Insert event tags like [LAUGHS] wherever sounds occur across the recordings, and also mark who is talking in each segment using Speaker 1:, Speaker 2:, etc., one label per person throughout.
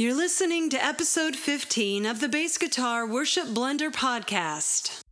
Speaker 1: You're listening to episode 15 of the Bass Guitar Worship Blender podcast.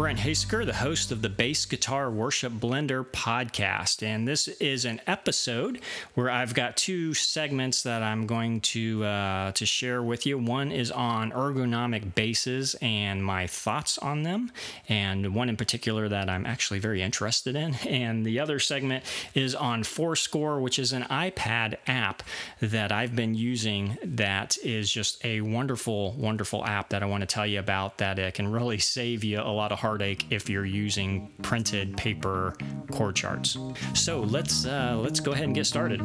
Speaker 2: Brent Haseker, the host of the Bass Guitar Worship Blender podcast. And this is an episode where I've got two segments that I'm going to, uh, to share with you. One is on ergonomic basses and my thoughts on them, and one in particular that I'm actually very interested in. [LAUGHS] And the other segment is on forScore, which is an iPad app that I've been using that is just a wonderful, wonderful app that I want to tell you about that it can really save you a lot of heartache if you're using printed paper chord charts. So let's uh, let's go ahead and get started.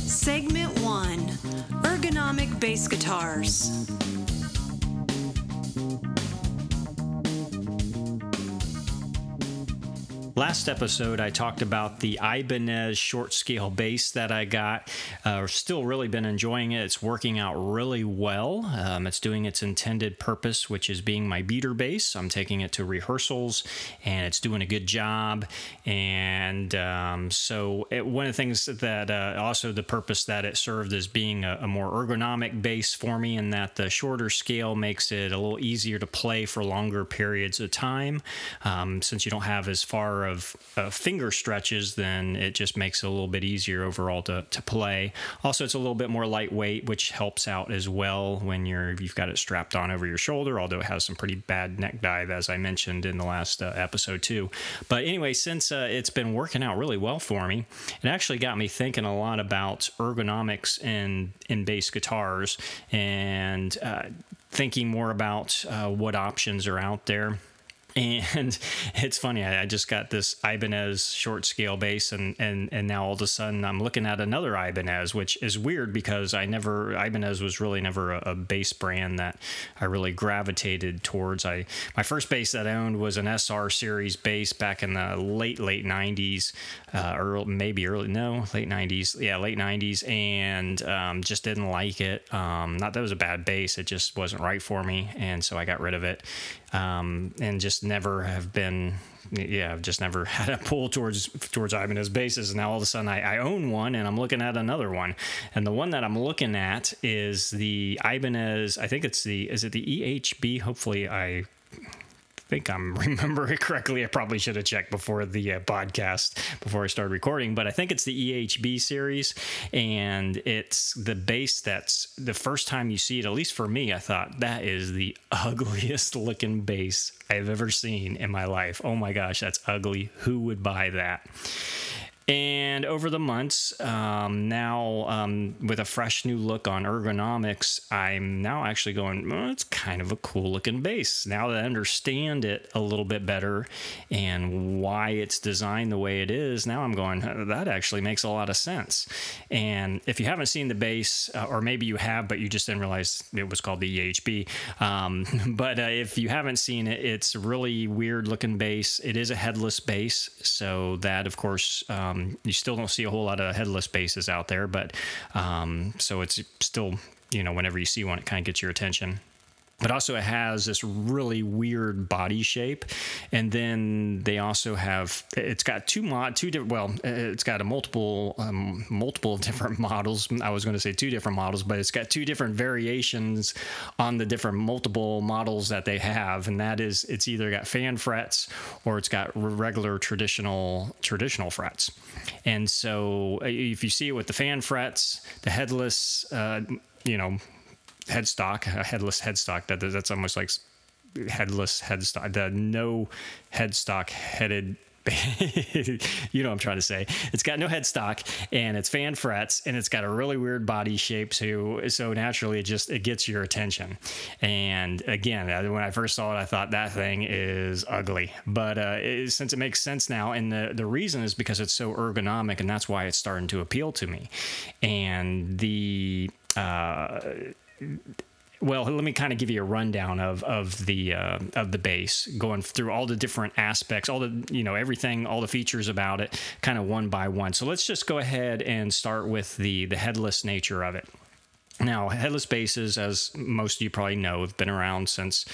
Speaker 1: Segment 1 Ergonomic Bass Guitars.
Speaker 2: Last episode, I talked about the Ibanez short scale bass that I got. Uh, still really been enjoying it. It's working out really well. Um, it's doing its intended purpose, which is being my beater bass. I'm taking it to rehearsals and it's doing a good job. And um, so, it, one of the things that uh, also the purpose that it served is being a, a more ergonomic bass for me, and that the shorter scale makes it a little easier to play for longer periods of time um, since you don't have as far of uh, finger stretches, then it just makes it a little bit easier overall to, to play. Also, it's a little bit more lightweight, which helps out as well when you're you've got it strapped on over your shoulder. Although it has some pretty bad neck dive, as I mentioned in the last uh, episode too. But anyway, since uh, it's been working out really well for me, it actually got me thinking a lot about ergonomics in in bass guitars and uh, thinking more about uh, what options are out there and [LAUGHS] it's funny I, just got this ibanez short scale bass and, and and now all of a sudden i'm looking at another ibanez which is weird because i never ibanez was really never a, a bass brand that i really gravitated towards. I my first bass that i owned was an sr series bass back in the late late 90s uh, or maybe early no late 90s yeah late 90s and um, just didn't like it. Um, not that it was a bad bass it just wasn't right for me. And so i got rid of it um, and just never have been yeah, I've just never [LAUGHS] had a pull towards towards Ibanez basses. And now all of a sudden I, I, own one and I'm looking at another one. And the one that I'm looking at is the Ibanez, I think it's the is it the EHB? Hopefully I think I'm [LAUGHS] remember it correctly. I probably should have checked before the uh, podcast before I started recording, but I think it's the EHB series, and it's the bass that's the first time you see it. At least for me, I thought that is the [LAUGHS] ugliest looking bass I've ever seen in my life. Oh my gosh, that's ugly. Who would buy that? And over the months, um, now um, with a fresh new look on ergonomics, I'm now actually going, it's kind of a cool looking bass. Now that I understand it a little bit better and why it's designed the way it is, now I'm going, that actually makes a lot of sense. And if you haven't seen the bass, uh, or maybe you have, but you just didn't realize it was called the EHB, um, [LAUGHS] but uh, if you haven't seen it, it's a really weird looking bass. It is a headless bass, so that, of course, um, you still don't see a whole lot of headless bases out there, but um, so it's still you know whenever you see one, it kind of gets your attention but also it has this really weird body shape. And then they also have it's got two mod two different well it's got a multiple um, multiple [LAUGHS] different models. I was going to say two different models but it's got two different variations on the different multiple models that they have. And that is it's either got fan frets or it's got regular traditional traditional frets. And so uh, if you see it with the fan frets the headless uh, you know headstock, a headless headstock. That that's almost like headless headstock. The no headstock headed. [LAUGHS] you know what I'm trying to say. It's got no headstock and it's fan frets and it's got a really weird body shape. So so naturally it just it gets your attention. And again, when I first saw it, I thought that thing is ugly. But uh, it, since it makes sense now, and the the reason is because it's so ergonomic, and that's why it's starting to appeal to me. And the uh, well, let me kind of give you a rundown of of the uh, of the bass, going through all the different aspects, all the you know everything, all the features about it, kind of one by one. So let's just go ahead and start with the the headless nature of it. Now, headless basses, as most of you probably know, have been around since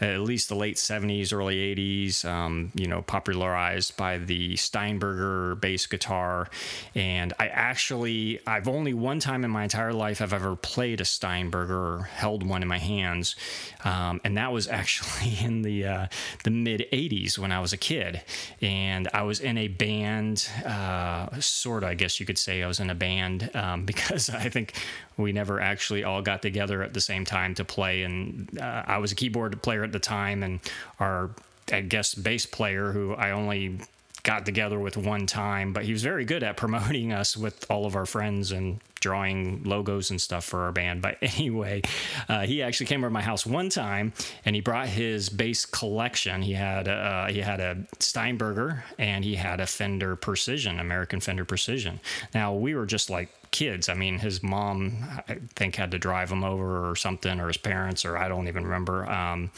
Speaker 2: at least the late 70s, early 80s, um, you know, popularized by the Steinberger bass guitar. And I actually, I've only one time in my entire life I've ever played a Steinberger or held one in my hands. Um, and that was [LAUGHS] actually in the, uh, the mid 80s when I was a kid. And I was in a band, uh, sort of, I guess you could say I was in a band um, [LAUGHS] because I think we never actually all got together at the same time to play. And uh, I was a keyboard player at the time, and our I guess bass player, who I only got together with one time, but he was very good at promoting [LAUGHS] us with all of our friends and drawing logos and stuff for our band. But [LAUGHS] anyway, uh, he actually came over to my house one time and he brought his bass collection. He had uh, he had a Steinberger and he had a Fender Precision, American Fender Precision. Now we were just like kids. I mean, his mom, I think, had to drive him over or something, or his parents, or I don't even remember. Um,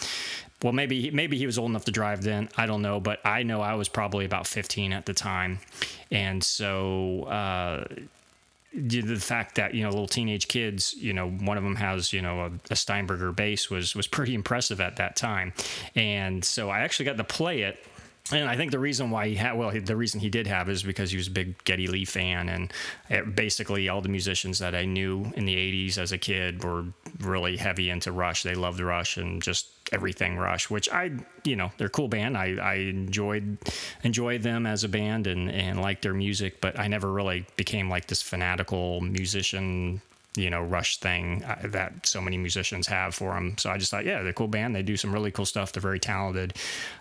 Speaker 2: well, maybe maybe he was old enough to drive then. I don't know, but I know I was probably about 15 at the time, and so. Uh, the fact that you know little teenage kids you know one of them has you know a, a, steinberger bass was was pretty impressive at that time. And so i actually got to play it and I think the reason why he had, well, the reason he did have is because he was a big Geddy Lee fan. And basically, all the musicians that I knew in the 80s as a kid were really heavy into Rush. They loved Rush and just everything Rush, which I, you know, they're a cool band. I, I enjoyed enjoyed them as a band and, and liked their music, but I never really became like this fanatical musician you know rush thing uh, that so many musicians have for them so i just thought yeah they're a cool band. They do some really cool stuff. They're very talented.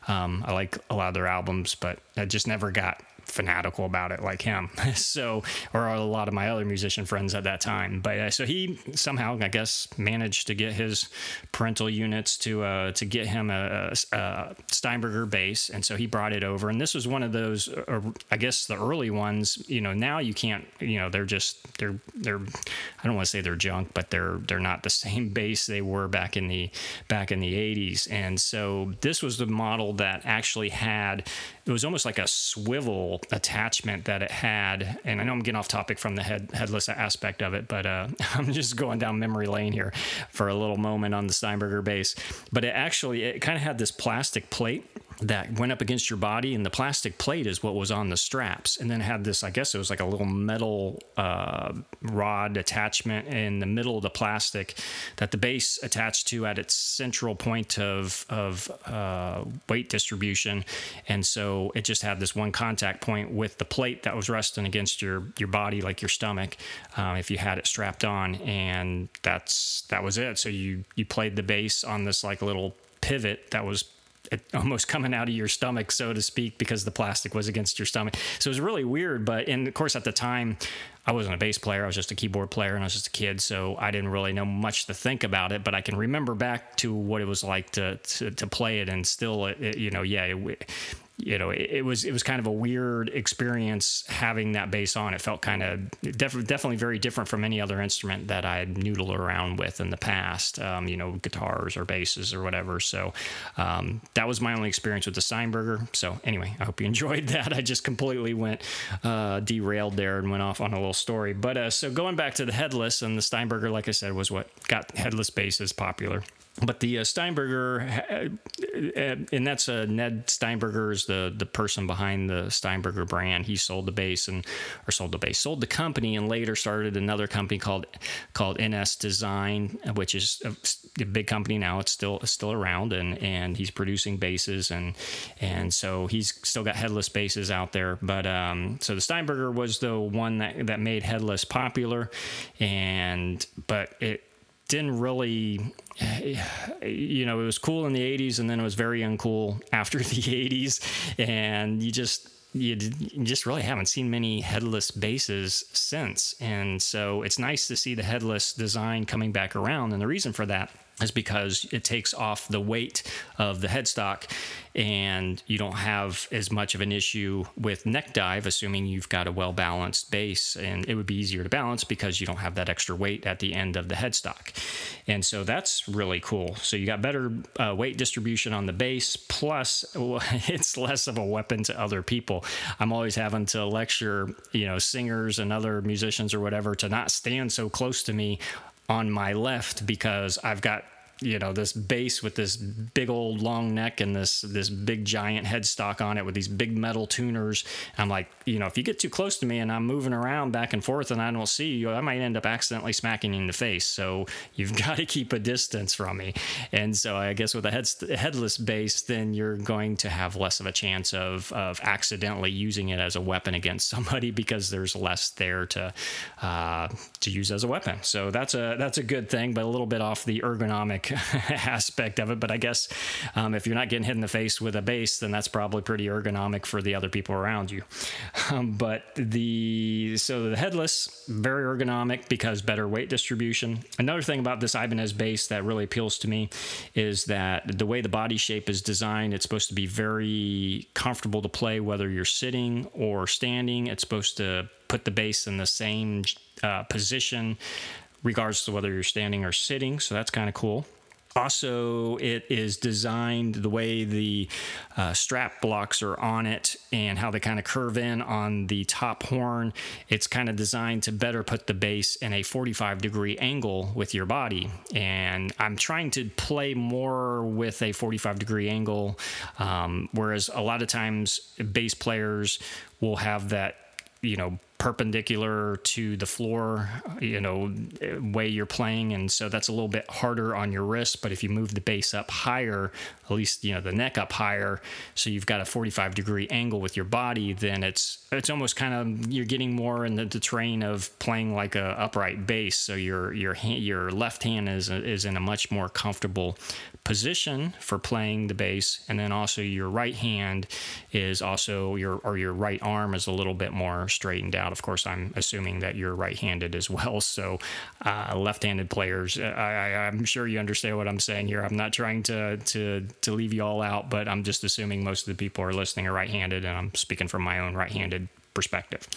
Speaker 2: Um, i like a lot of their albums but i just never got fanatical about it like him. [LAUGHS] so, or a lot of my other musician friends at that time. But uh, so he somehow, I guess, managed to get his parental units to uh, to get him a, a, Steinberger bass, and so he brought it over. And this was one of those, uh, I guess, the early ones. You know, now you can't. You know, they're just they're they're. I don't want to say they're junk, but they're they're not the [LAUGHS] same bass they were back in the back in the 80s. And so this was the model that actually had it was almost like a swivel attachment that it had. And I know I'm getting off topic from the head, headless aspect of it, but uh, [LAUGHS] I'm just going down memory lane here for a little moment on the Steinberger bass. But it actually, it kind of had this plastic plate that went up against your body, and the plastic plate is what was on the straps. And then had this, I guess it was like a little metal uh, rod attachment in the middle of the plastic that the base attached to at its central point of, of uh, weight distribution. And so it just had this one contact point with the plate that was resting against your, your body, like your stomach, uh, if you had it strapped on. And that's that was it. So you, you played the bass on this like little pivot that was almost coming out of your stomach, so to speak, because the plastic was against your stomach. So it was really weird. But and of course, at the time, I wasn't a bass player. I was just a keyboard player, and I was just a kid, so I didn't really know much to think about it. But I can remember back to what it was like to to, to play it, and still, it, you know, yeah, it, you know, it, it, was it was kind of a weird experience having that bass on. It felt kind of def- definitely very different from any other instrument that I noodled around with in the past. Um, you know, guitars or basses or whatever. So um, that was my only experience with the Steinberger. So anyway, I hope you [LAUGHS] enjoyed that. I just completely went uh, derailed there and went off on a little story. But uh, so going back to the headless and the Steinberger, like I said, was what got headless basses popular but the uh, Steinberger, uh, uh, and that's uh, Ned Steinberger's the the person behind the Steinberger brand. He sold the bass and or sold the bass, sold the company, and later started another company called called NS Design, which is a, a big company now. It's still it's still around, and and he's producing bases, and and so he's still got headless bases out there. But um, so the Steinberger was the one that that made headless popular, and but it didn't really you know it was cool in the 80s and then it was very uncool after [LAUGHS] the 80s and you just you, just really haven't seen many headless basses since. And so it's nice to see the headless design coming back around. And the reason for that is because it takes off the weight of the headstock and you don't have as much of an issue with neck dive, assuming you've got a well balanced base. And it would be easier to balance because you don't have that extra weight at the end of the headstock. And so that's really cool. So you got better uh, weight distribution on the base, plus [LAUGHS] it's less of a weapon to other people. I'm always having to lecture, you know, singers and other musicians or whatever to not stand so close to me on my left because I've got you know this bass with this big old long neck and this this big giant headstock on it with these big metal tuners. I'm like, you know, if you get too close to me and I'm moving around back and forth and I don't see you, I might end up accidentally smacking you in the face. So you've [LAUGHS] got to keep a distance from me. And so I guess with a head, headless bass, then you're going to have less of a chance of of accidentally using it as a weapon against [LAUGHS] somebody because there's less there to uh, to use as a weapon. So that's a that's a good thing, but a little bit off the ergonomic [LAUGHS] aspect of it. But I guess um, if you're not getting hit in the face with a base, then that's probably pretty ergonomic for the other people around you. [LAUGHS] Um, but the so the headless very ergonomic because better weight distribution. Another thing about this Ibanez base that really appeals to me is that the way the body shape is designed, it's supposed to be very comfortable to play whether you're sitting or standing. It's supposed to put the base in the same uh, position regards to whether you're standing or sitting. So that's kind of cool. Also, it is designed the way the uh, strap blocks are on it and how they kind of curve in on the top horn. It's kind of designed to better put the bass in a 45 degree angle with your body. And I'm trying to play more with a 45 degree angle, um, whereas a lot of times bass players will have that you know perpendicular to the floor, you know, way you're playing. And so that's a little bit harder on your wrist. But if you move the bass up higher, at least, you know, the neck up higher, so you've got a 45 degree angle with your body, then it's, it's almost kind of, you're getting more in the, the train of playing like a upright bass. So your, your hand, your left hand is, is in a much more comfortable position for playing the bass. And then also your right hand is also your, or your right arm is a little bit more straightened out out. Of course, I'm assuming that you're right-handed as well. [LAUGHS] So, uh, left-handed players, uh, I, am sure you understand what I'm saying here. I'm not trying to to to leave you all out, but I'm just assuming most of the people are listening are right-handed, and I'm speaking from my own right-handed perspective.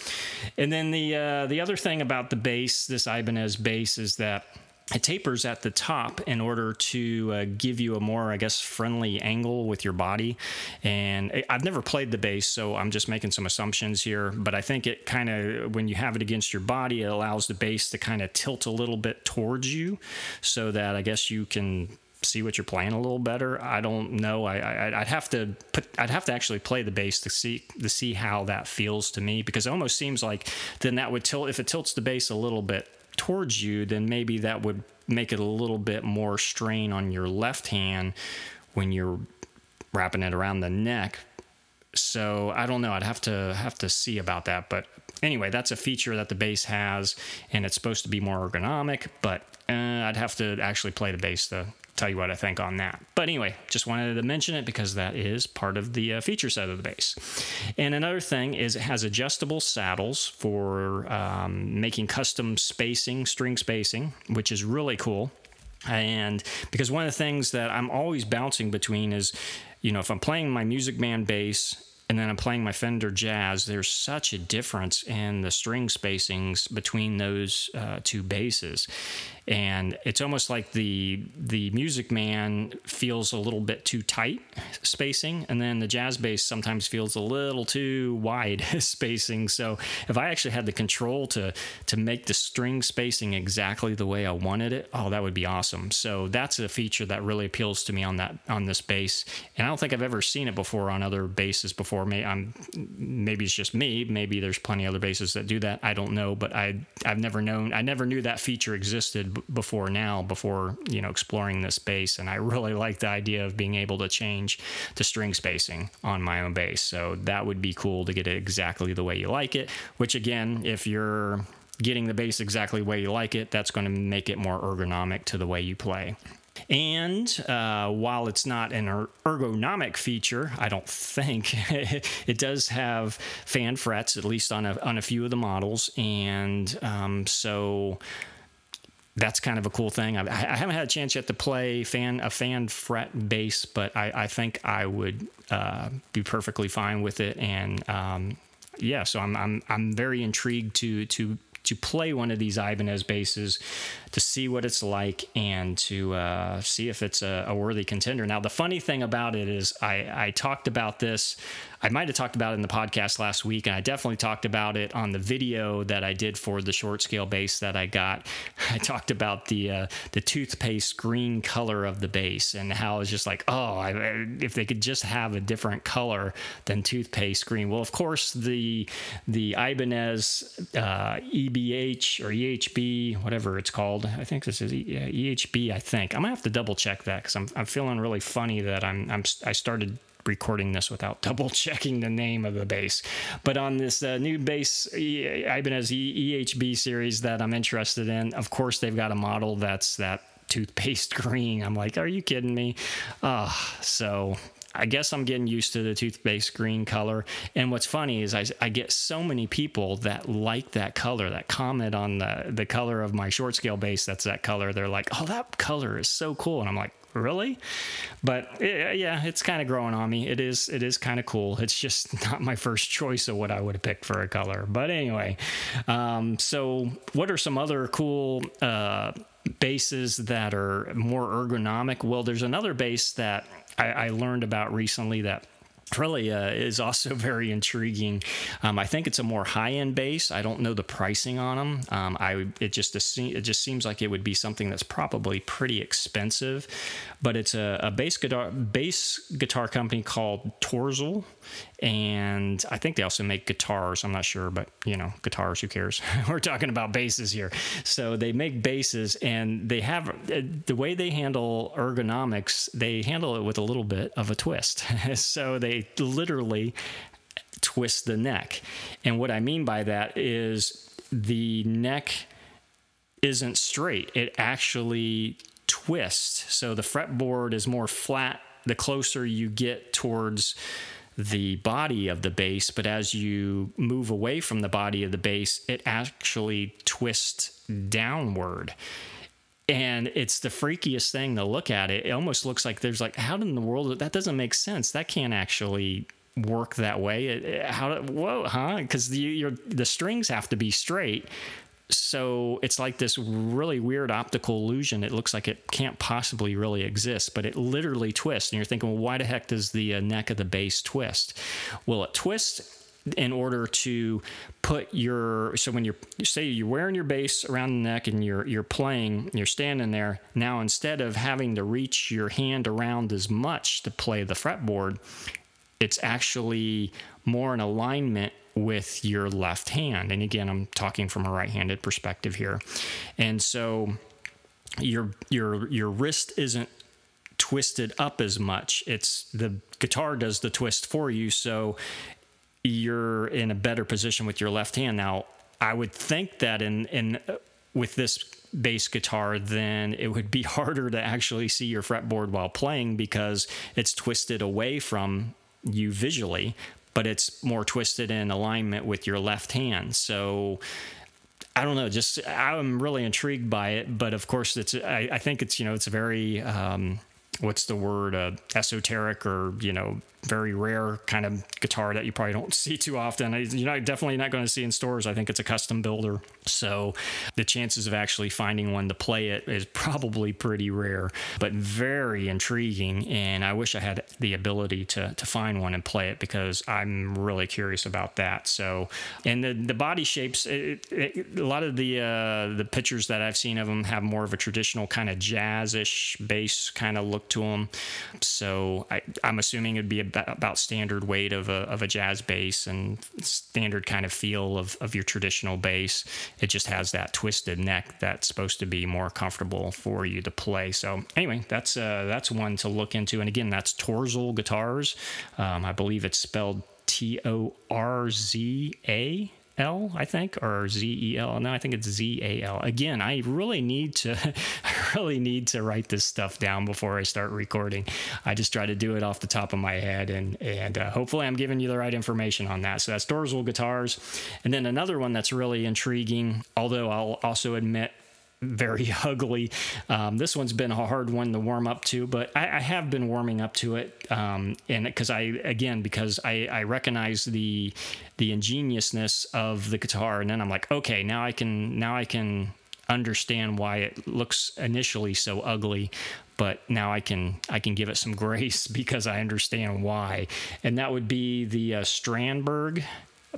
Speaker 2: And then the uh, the other thing about the bass, this Ibanez bass, is that it tapers at the top in order to uh, give you a more, I guess, friendly angle with your body. And I've never played the bass, so I'm just making some assumptions here. But I think it kind of, when you have it against your body, it allows the bass to kind of tilt a little bit towards you so that I guess you can see what you're playing a little better. I don't know. I, would have to put. I'd have to actually play the bass to see to see how that feels to me because it almost seems like then that would tilt if it tilts the bass a little bit towards you, then maybe that would make it a little bit more strain on your left hand when you're wrapping it around the neck. So I don't know. I'd have to have to see about that. But anyway, that's a feature that the bass has, and it's supposed to be more ergonomic. But uh, I'd have to actually play the bass to tell you what I think on that. But anyway, just wanted to mention it because that is part of the uh, feature set of the bass. And another thing is it has adjustable saddles for um, making custom spacing, string spacing, which is really cool. And because one of the things that I'm always bouncing between is, you know, if I'm playing my Music Man bass and then I'm playing my Fender Jazz, there's such a difference in the string spacings between those uh, two basses and it's almost like the the Music Man feels a little bit too tight spacing, and then the jazz bass sometimes feels a little too wide [LAUGHS] spacing. So if I actually had the control to to make the string spacing exactly the way I wanted it, oh, that would be awesome. So that's a feature that really appeals to me on that on this bass, and I don't think I've ever seen it before on other basses before. Maybe I'm maybe it's just me. Maybe there's plenty of other basses that do that. I don't know, but I I've never known. I never knew that feature existed before now, before you know exploring this bass, and I really [LAUGHS] like the idea of being able to change the string spacing on my own bass. So that would be cool to get it exactly the way you like it. Which again, if you're getting the bass exactly the way you like it, that's going to make it more ergonomic to the way you play. And uh, while it's not an er, ergonomic feature, I don't [LAUGHS] think [LAUGHS] it does have fan frets, at least on a on a few of the models, and um, so that's kind of a cool thing. I, I, haven't had a chance yet to play fan a fan fret bass, but I, I think I would uh, be perfectly fine with it. And um, yeah, so I'm I'm I'm very intrigued to to to play one of these Ibanez basses to see what it's like and to uh, see if it's a, a, worthy contender. Now, the funny thing about it is, I, I talked about this. I might have talked about it in the podcast last week, and I definitely talked about it on the video that I did for the short scale bass that I got. [LAUGHS] I talked about the uh, the toothpaste green color of the bass and how it's just like, oh, I, if they could just have a different color than toothpaste green. Well, of course, the the Ibanez uh, EBH or EHB, whatever it's called. I think this is EHB. I think I'm gonna have to double check that because I'm I'm feeling really funny that I'm I'm I started recording this without [LAUGHS] double checking the name of the bass. But on this uh, new bass Ibanez EHB series that I'm interested in, of course they've got a model that's that toothpaste [LAUGHS] green. I'm like, are you kidding me? Uh, so I guess I'm getting used to the toothpaste green color. And what's funny is I, I get so many people that like that color, that comment on the, the color of my short scale bass that's that color. They're like, oh, that color is so cool. And I'm like, really? But yeah it's kind of growing on me. It is it is kind of cool. It's just [LAUGHS] not my first choice of what i would have picked for a color. But anyway um, so what are some other cool uh, basses that are more ergonomic? Well there's another base that I, I learned about recently that really uh, is also [LAUGHS] very intriguing. Um, I think it's a more high end bass. I don't know the pricing on them. Um, I it just it just seems like it would be something that's probably pretty expensive, but it's a, a bass guitar bass guitar company called Torzal, and I think they also make guitars. I'm not sure, but you know, guitars. Who cares? [LAUGHS] We're talking about basses here. So they make basses, and they have uh, the way they handle ergonomics. They handle it with a little bit of a twist. [LAUGHS] so they literally twist the neck, and what I mean by that is the neck isn't straight. It actually twists. So the fretboard is more flat the closer you get towards the body of the bass, but as you move away from the body of the bass, it actually twists downward. And it's the freakiest thing to look at it. It almost looks like there's like, how in the world that doesn't make sense? That can't actually work that way. It, how? Whoa, huh? Because the the strings have to be straight, so it's like this really weird optical illusion. It looks like it can't possibly really exist, but it literally twists. And you're thinking, well, why the heck does the uh, neck of the bass twist? Well, it twists in order to put your so when you're say you're wearing your bass around the neck and you're you're playing you're standing there now instead of having to reach your hand around as much to play the fretboard it's actually more in alignment with your left hand. And again, I'm talking from a right-handed perspective here. And so your your your wrist isn't twisted up as much. It's the guitar does the twist for you, so you're in a better position with your left hand. Now, I would think that in in with this bass guitar, then it would be [LAUGHS] harder to actually see your fretboard while playing because it's twisted away from you visually but it's more twisted in alignment with your left hand. So I don't know. Just I'm really intrigued by it, but of course, it's I, I think it's you know it's a very um, what's the word uh, esoteric or you know very rare kind of guitar that you probably don't [LAUGHS] see too often. You're not, definitely not going to see in stores. I think it's a custom builder. So the chances of actually finding one to play it is probably pretty rare, but very intriguing. And I wish I had the ability to, to find one and play it because I'm really curious about that. So, and the, the body shapes, it, it, a lot of the, uh, the pictures that I've seen of them have more of a traditional kind of jazzish bass kind of look to them. So I, I'm assuming it'd be a about standard weight of a, of a jazz bass and standard kind of feel of, of your traditional bass. It just has that twisted neck that's supposed to be more comfortable for you to play. So anyway, that's uh, that's one to look into. And again, that's Torzal Guitars. Um, I believe it's spelled T O R Z A L, I think, or Z E L. No, I think it's Z A L. Again, I really need to, [LAUGHS] I really need to write this stuff down before I start recording. I just try to do it off the top of my head, and and uh, hopefully I'm giving you the right information on that. So that's Torzal Guitars, and then another one that's really intriguing. Although I'll also admit very [LAUGHS] ugly. Um, this one's been a hard one to warm up to, but I, I have been warming up to it, um, and because I again because I, I recognize the the ingeniousness of the guitar, and then I'm like, okay, now I can now I can understand why it looks initially so ugly but now I can I can give it some [LAUGHS] grace because I understand why, and that would be the uh, Strandberg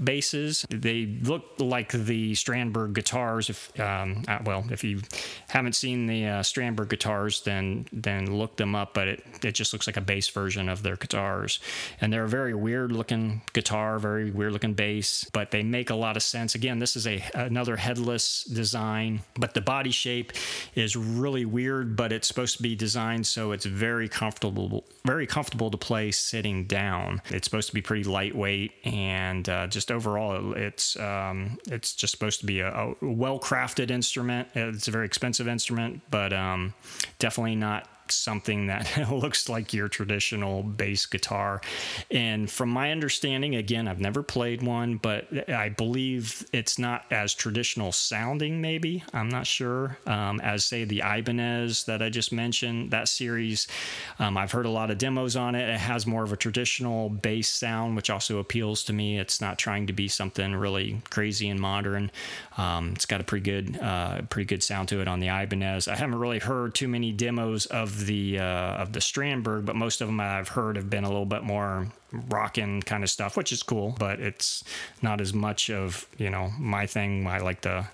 Speaker 2: basses. They look like the Strandberg guitars. If um, uh, well, if you haven't seen the uh, Strandberg guitars, then then look them up. But it it just looks like a bass version of their guitars, and they're a very weird looking guitar, very weird looking bass. But they make a lot of sense. Again, this is a another headless design, but the body shape is really weird. But it's supposed to be designed so it's very comfortable, very comfortable to play sitting down. It's supposed to be pretty lightweight and uh, just just overall, it's um, it's just supposed to be a, a well crafted instrument. It's a very expensive instrument, but um, definitely not something that [LAUGHS] looks like your traditional bass guitar. And from my understanding, again, I've never played one, but I believe it's not as traditional sounding, maybe. I'm not sure. Um, as, say, the Ibanez that I just mentioned, that series, um, I've heard a lot of demos on it. It has more of a traditional bass sound, which also appeals to me. It's not trying to be something really crazy and modern. Um, it's got a pretty good, uh, pretty good sound to it on the Ibanez. I haven't really heard too many demos of the uh, of the Strandberg, but most of them I've heard have been a little bit more rocking kind of stuff, which is cool, but it's not as much of you know my thing. I like the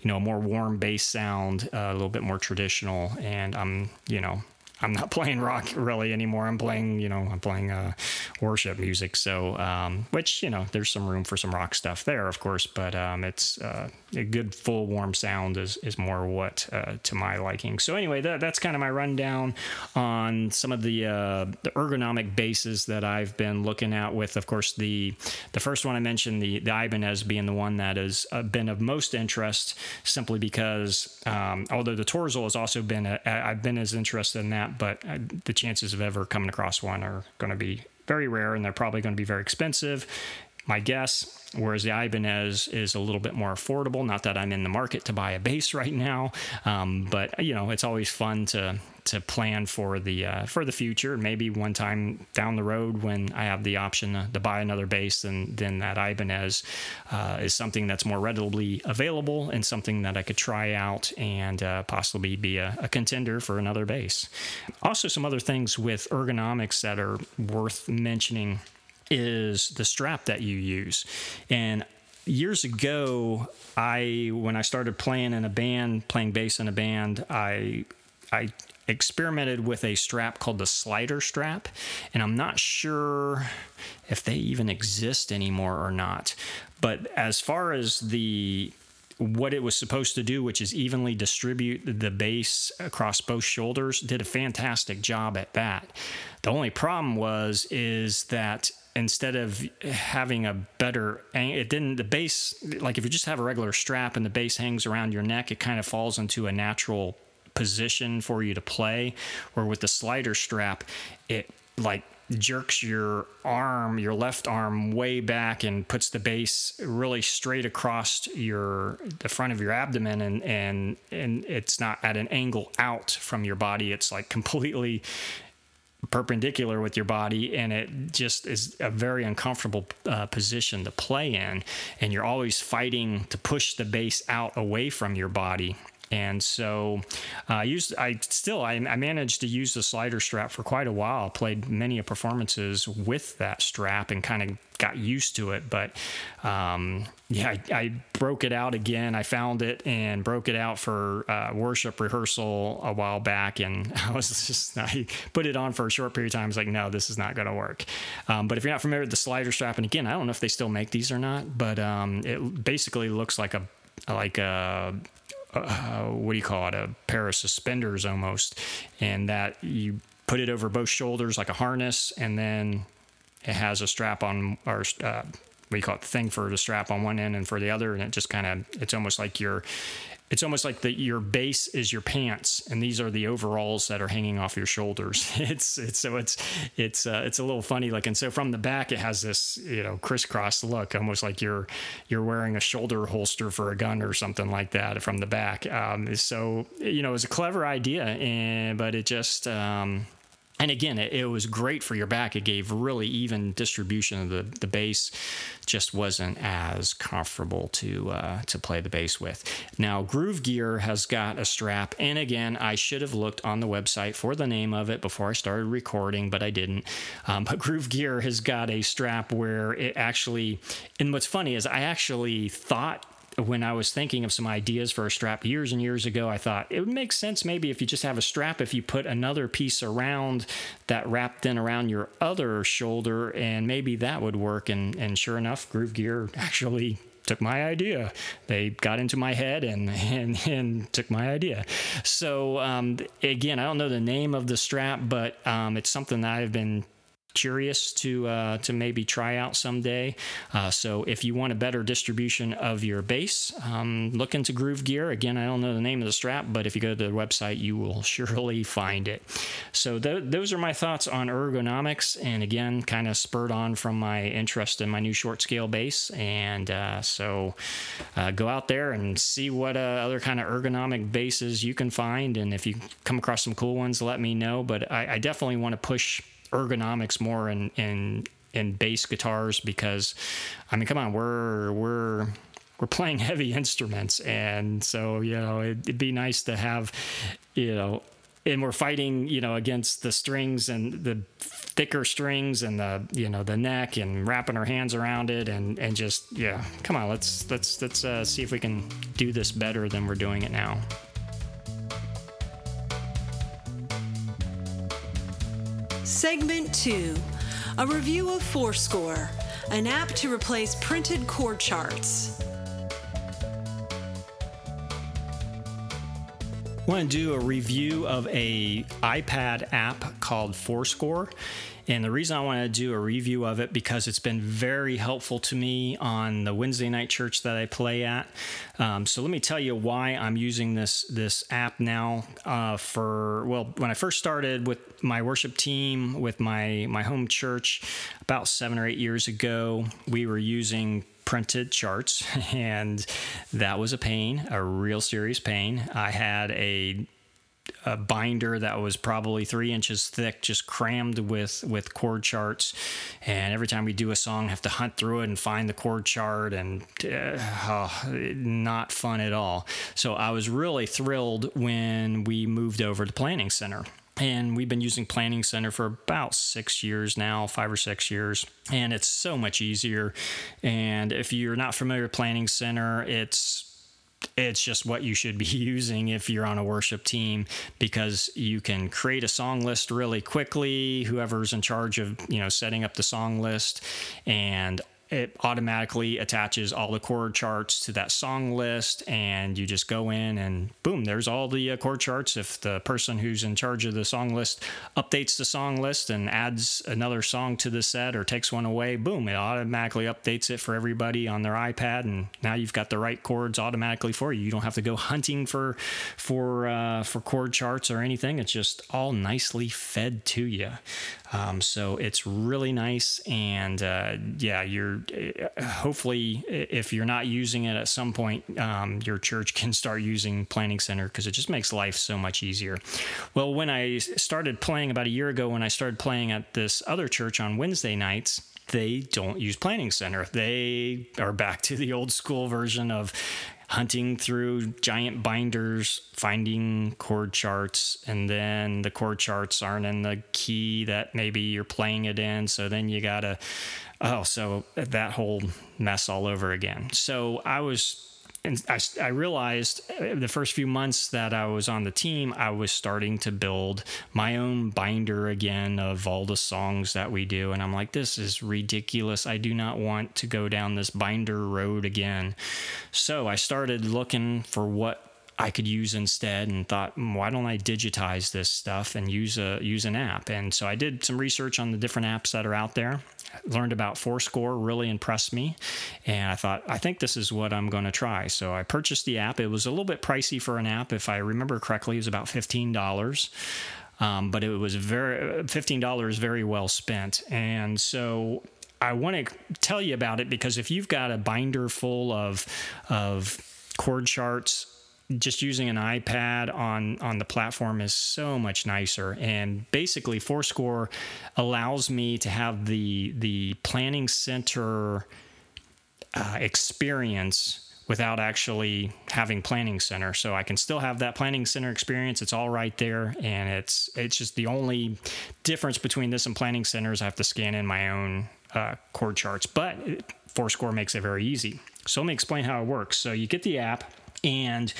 Speaker 2: you know more warm bass sound, uh, a little bit more traditional, and I'm you know I'm not [LAUGHS] playing rock really anymore. I'm playing, you know, I'm playing uh, worship music. So, um, which you know, there's some room for some rock stuff there, of course, but um, it's uh, a good full warm sound is is more what uh, to my liking. So anyway, that, that's kind of my rundown on some of the uh, the ergonomic bases that I've been looking at. With, of course, the the first one I mentioned, the the Ibanez being the one that has uh, been of most interest, simply because um, although the Torzal has also been, I've been as interested in that that, but uh, the chances of ever coming across one are going to be very rare and they're probably going to be very expensive. My guess, whereas the Ibanez is a little bit more affordable. Not that I'm in the market to buy a bass right now, um, but you know it's always fun to to plan for the uh, for the future. Maybe one time down the road when I have the option to, to buy another bass, then then that Ibanez uh, is something that's more readily available and something that I could try out and uh, possibly be a, a contender for another bass. Also, some other things with ergonomics that are worth mentioning is the strap that you use and years ago i when i started playing in a band playing bass in a band i i experimented with a strap called the slider strap, and I'm not sure if they even exist anymore or not. But as far as the what it was supposed to do, which is evenly distribute the bass across both shoulders, did a fantastic job at that. The only problem was is that instead of having a better it didn't the base like if you just have a regular strap and the base hangs around your neck it kind of falls into a natural position for you to play. Where with the slider strap, it like jerks your arm, your left arm way back and puts the base really straight across your the front of your abdomen and and and it's not at an angle out from your body. It's like completely perpendicular with your body and it just is a very uncomfortable uh, position to play in and you're always fighting to push the bass out away from your body and so uh, I used I still I, I, managed to use the slider strap for quite a while. Played many performances with that strap and kind of got used to it. But um, yeah, I, I, broke it out again. I found it and broke it out for uh, worship rehearsal a while back, and [LAUGHS] I was just I put it on for a short period of time. I was like, no, this is not going to work. Um, but if you're not familiar with the slider strap, and again, I don't know if they still make these or not, but um, it basically looks like a like a uh, what do you call it, a pair of suspenders almost, and that you put it over both shoulders like a harness, and then it has a strap on or uh, you call it, the thing for the strap on one end and for the other, and it just kind of it's almost like you're it's almost like the your base is your pants and these are the overalls that are hanging off your shoulders. [LAUGHS] It's it's so it's it's uh, it's a little funny looking. So from the back it has this you know crisscross look almost like you're you're wearing a shoulder holster for a gun or something like that from the back. Um, so you know it was a clever idea and but it just um, and again, it, it, was great for your back. It gave really even distribution of the, the bass. Just wasn't as comfortable to uh, to play the bass with. Now, Gruv Gear has got a strap, and again, I should have looked on the website for the name of it before I started recording, but I didn't. Um, but [LAUGHS] Gruv Gear has got a strap where it actually, and what's funny is I actually thought when I was thinking of some ideas for a strap years and years ago, I thought it would make sense maybe if you just have a strap, if you put another piece around that wrapped in around your other shoulder, and maybe that would work. And, and sure enough, Gruv Gear [LAUGHS] actually took my idea. They got into my head and [LAUGHS] and, and took my idea. So um, again, I don't know the name of the strap, but um, it's something that I've been curious to uh, to maybe try out someday. Uh, so if you want a better distribution of your bass, um, look into Gruv Gear. Again, I don't know the name of the strap, but if you go to the website, you will [LAUGHS] surely find it. So th- those are my thoughts on ergonomics, and again, kind of spurred on from my interest in my new short scale bass. And uh, so uh, go out there and see what uh, other kind of ergonomic basses you can find, and if you come across some cool ones, let me know. But I, I definitely want to push ergonomics more in in in bass guitars because I mean come on we're we're we're playing heavy [LAUGHS] instruments. And so you know it'd, it'd be nice to have you know and we're fighting you know against the strings and the thicker strings and the you know the neck and wrapping our hands around it and and just yeah come on let's let's let's uh, see if we can do this better than we're doing it now
Speaker 1: Segment 2 A review of forScore, an app to replace printed chord charts.
Speaker 2: I want to do a review of a iPad app called forScore. And the reason I want to do a review of it because it's been very helpful to me on the Wednesday night church that I play at. Um, so let me tell you why I'm using this this app now. Uh, for well, when I first started with my worship team with my my home church about seven or eight years ago, we were using printed charts, [LAUGHS] and that was a pain, a real serious pain. I had a a binder that was probably three inches thick, just crammed with with chord charts. And every time we do a song, I have to hunt through it and find the chord chart, and uh, oh, not fun at all. So I was really thrilled when we moved over to Planning Center. And we've been using Planning Center for about six years now, five or six years. And it's so much easier. And if you're not familiar with Planning Center, it's it's just what you should be [LAUGHS] using if you're on a worship team because you can create a song list really quickly. Whoever's in charge of you know setting up the song list and it automatically attaches all the chord charts to that song list and you just go in and boom there's all the uh, chord charts. If the person who's in charge of the song list updates the song list and adds another song to the set or takes one away boom it automatically updates it for everybody on their ipad and now you've got the right chords automatically for you. You don't have to go hunting for for uh, for chord charts or anything. It's just all nicely fed to you. Um, so it's really nice and uh, yeah you're hopefully, if you're not using it at some point, um, your church can start using Planning Center because it just makes life so much easier. Well, when I started playing about a year ago, when I started playing at this other church on Wednesday nights, they don't use Planning Center. They are back to the old school version of hunting through giant binders, finding chord charts, and then the chord charts aren't in the key that maybe you're playing it in. So then you gotta, oh, so that whole mess all over again. So I was and I, I, realized uh, the first few months that I was on the team, I was starting to build my own binder again of all the songs that we do. And I'm like, this is ridiculous. I do not want to go down this binder road again. So I started looking for what I could use instead and thought, hmm, why don't I digitize this stuff and use a use an app? And so I did some research on the different apps that are out there. Learned about forScore, really impressed me, and I thought I think this is what I'm going to try. So I purchased the app. It was a little bit pricey for an app, if I remember correctly. It was about fifteen dollars. Um, but it was very $15 very well spent. And so I want to tell you about it because if you've got a binder full of of chord charts just using an iPad on on the platform is so much nicer. And basically, forScore allows me to have the the planning center uh, experience without actually having planning center. So i can still have that planning center experience. It's all right there. And it's it's just the only difference between this and planning center is i have to scan in my own uh, chord charts but forScore makes it very easy. So let me explain how it works. So you get the app and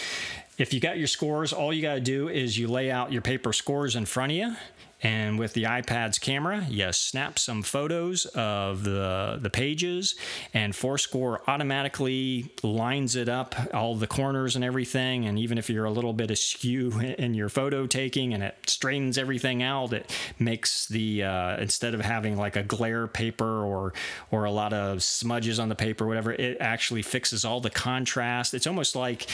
Speaker 2: if you got your scores, all you got to do is you lay out your paper scores in front of you. And with the iPad's camera, you snap some photos of the, the pages, and forScore automatically lines it up, all the corners and everything. And even if you're a little bit askew [LAUGHS] in your photo taking and it straightens everything out, it makes the, uh, instead of having like a glare paper or, or a lot of smudges on the paper, whatever, it actually fixes all the contrast. It's almost like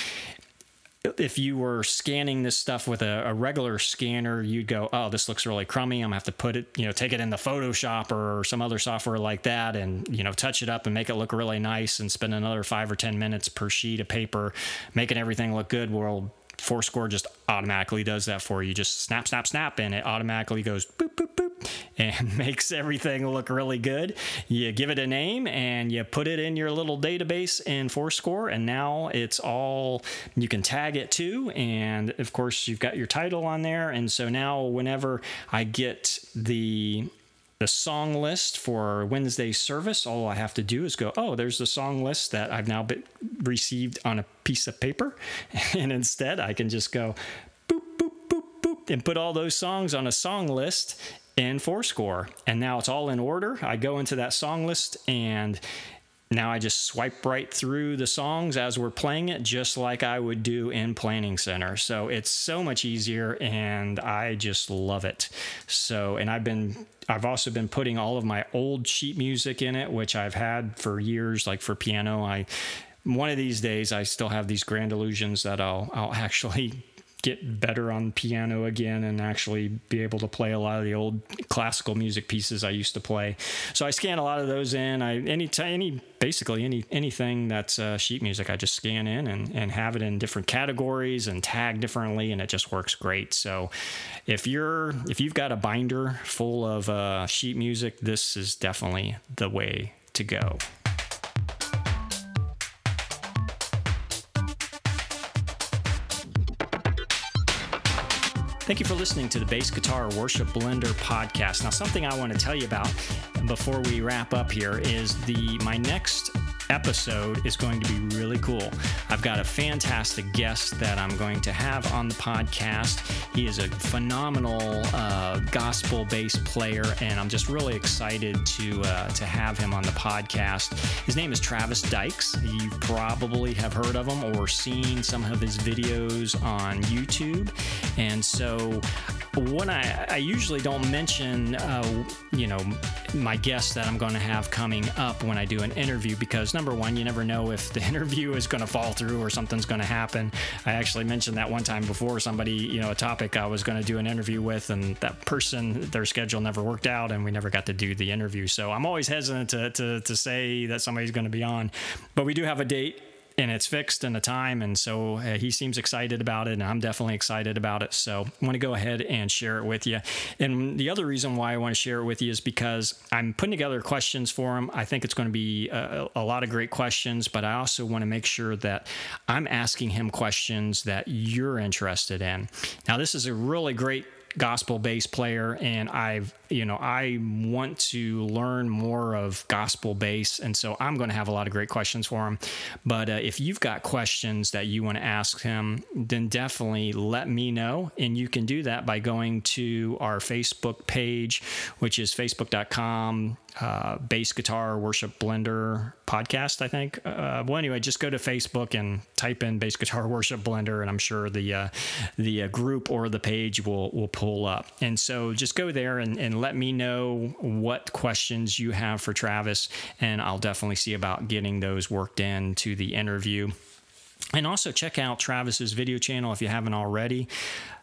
Speaker 2: if you were scanning this stuff with a, a, regular scanner, you'd go, "Oh, this looks really crummy. I'm gonna have to put it, you know, take it in the Photoshop or some other software like that, and you know, touch it up and make it look really nice, and spend another five or ten minutes per sheet of paper making everything look good." Well, forScore just automatically does that for you. Just snap, snap, snap, and it automatically goes boop, boop, boop, [LAUGHS] and [LAUGHS] makes everything look really good. You give it a name and you put it in your little database in forScore, and now it's all you can tag it to. And of course, you've got your title on there. And so now, whenever I get the the song list for Wednesday's service, all I have to do is go, oh, there's the song list that I've now been received on a piece of paper. [LAUGHS] And instead, I can just go boop, boop, boop, boop, and put all those songs on a song list in forScore. And now it's all in order. I go into that song list and now I just swipe right through the songs as we're playing it, just like I would do in Planning Center. So it's so much easier and I just love it. So, and I've been, I've also been putting all of my old sheet music in it, which I've had for years, like for piano. I, one of these days, I still have these grand illusions that I'll, I'll [LAUGHS] actually get better on piano again and actually be able to play a lot of the old classical music pieces I used to play. So I scan a lot of those in. I any any basically any anything that's uh, sheet music I just scan in and and have it in different categories and tag differently and it just works great. So if you're if you've got a binder full of uh, sheet music, this is definitely the way to go. Thank you for listening to the Bass Guitar Worship Blender podcast. Now, something I want to tell you about before we wrap up here is the my next episode is going to be really cool. I've got a fantastic guest that I'm going to have on the podcast. He is a phenomenal uh, gospel bass player, and I'm just really excited to uh, to have him on the podcast. His name is Travis Dykes. You probably have heard of him or seen some of his videos on YouTube, and so when I, I usually don't mention, uh, you know, my guests that I'm going to have coming up when I do an interview because number one, you never know if the [LAUGHS] interview is going to fall through or something's going to happen. I actually mentioned that one time before somebody, you know, a topic I was going to do an interview with, and that person, their schedule never worked out, and we never got to do the interview. So I'm always hesitant to to, to say that somebody's going to be on, but we do have a date and it's fixed in a time. And so uh, he seems excited about it, and I'm definitely excited about it. So I want to go ahead and share it with you. And the other reason why I want to share it with you is because I'm putting together questions for him. I think it's going to be a, a lot of great questions, but I also want to make sure that I'm asking him questions that you're interested in. Now, this is a really great gospel bass player and I've you know I want to learn more of gospel bass and so I'm going to have a lot of great questions for him. But uh, if you've got questions that you want to ask him then definitely let me know and you can do that by going to our Facebook page which is facebook.com uh, bass guitar worship blender podcast i think. Uh, well anyway just go to facebook and type in bass guitar [LAUGHS] worship blender and i'm sure the uh, the uh, group or the page will will pull up. And so just go there and, and let me know what questions you have for travis and i'll definitely see about getting those worked in to the interview. And also check out Travis's video channel if you haven't already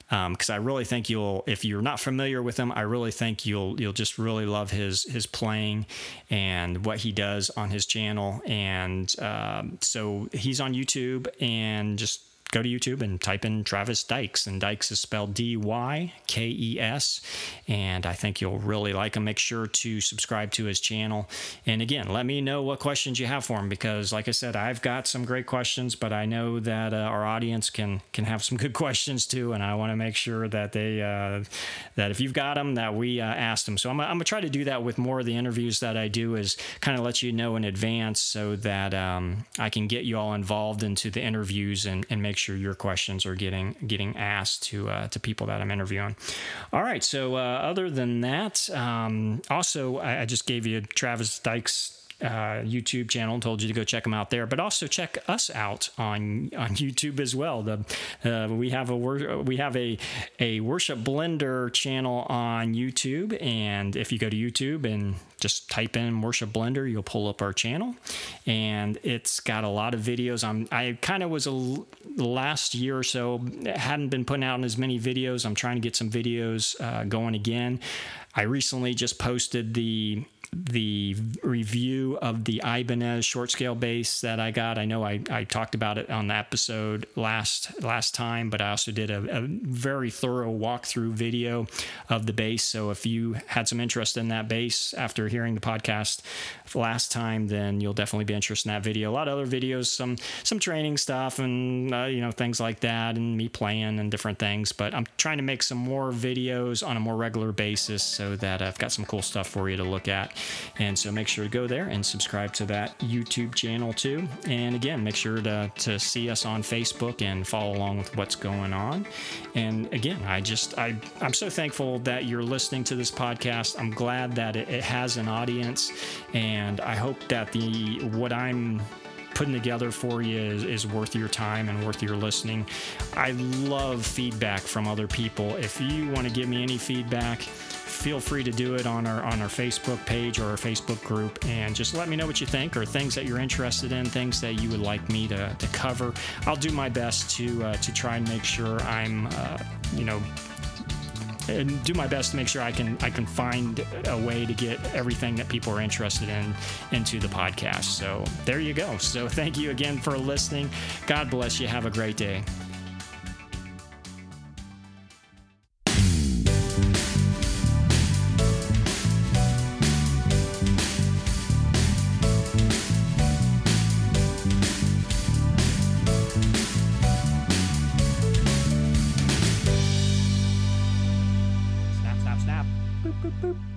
Speaker 2: because um, I really think you'll, if you're not familiar with him, I really think you'll you'll just really love his his playing and what he does on his channel. And um, so he's on YouTube, and just go to YouTube and type in Travis Dykes, and Dykes is spelled D Y K E S. And I think you'll really like him. Make sure to subscribe to his channel. And again, let me know what questions you have for him because, like I said, I've got some great questions, but I know that uh, our audience can can have some [LAUGHS] good questions too. And I want to make sure that they uh, that if you've got them, that we uh, ask them. So I'm, I'm gonna try to do that with more of the interviews that I do is kind of let you know in advance so that um, I can get you all involved into the interviews and, and make sure your questions are getting getting asked to uh, to people that I'm interviewing. All right. So uh, other than that, um, also I, I just gave you Travis Dykes uh, YouTube channel and told you to go check them out there. But also check us out on on YouTube as well. The uh, we have a we have a a worship blender channel on YouTube, and if you go to YouTube and just type in worship blender you'll pull up our channel. And it's got a lot of videos. I'm i kind of was a last year or so hadn't been putting out as many videos. I'm trying to get some videos uh, going again. I recently just posted the the review of the Ibanez short scale bass that I got. I know I, I talked about it on the episode last last time, but I also did a, a, very thorough walkthrough video of the bass. So if you had some interest in that bass after hearing the podcast last time, then you'll definitely be interested in that video. A lot of other videos, some some training stuff and uh, you know things like that, and me playing and different things. But I'm trying to make some more videos on a more regular basis so that I've got some cool stuff for you to look at. And so make sure to go there and subscribe to that YouTube channel too. And again, make sure to, to see us on Facebook and follow along with what's going on. And again, I just, I, I'm so thankful that you're listening to this podcast. I'm glad that it, it has an audience. And I hope that the, what I'm putting together for you is, is, worth your time and worth your listening. I love feedback from other people. If you want to give me any feedback, feel free to do it on our on our Facebook page or our Facebook group and just let me know what you think or things that you're interested in, things that you would like me to, to cover. I'll do my best to uh, to try and make sure I'm uh, you know and do my best to make sure I can I can find a way to get everything that people are interested in into the podcast. So there you go. So thank you again for listening. God bless you. Have a great day. Boop.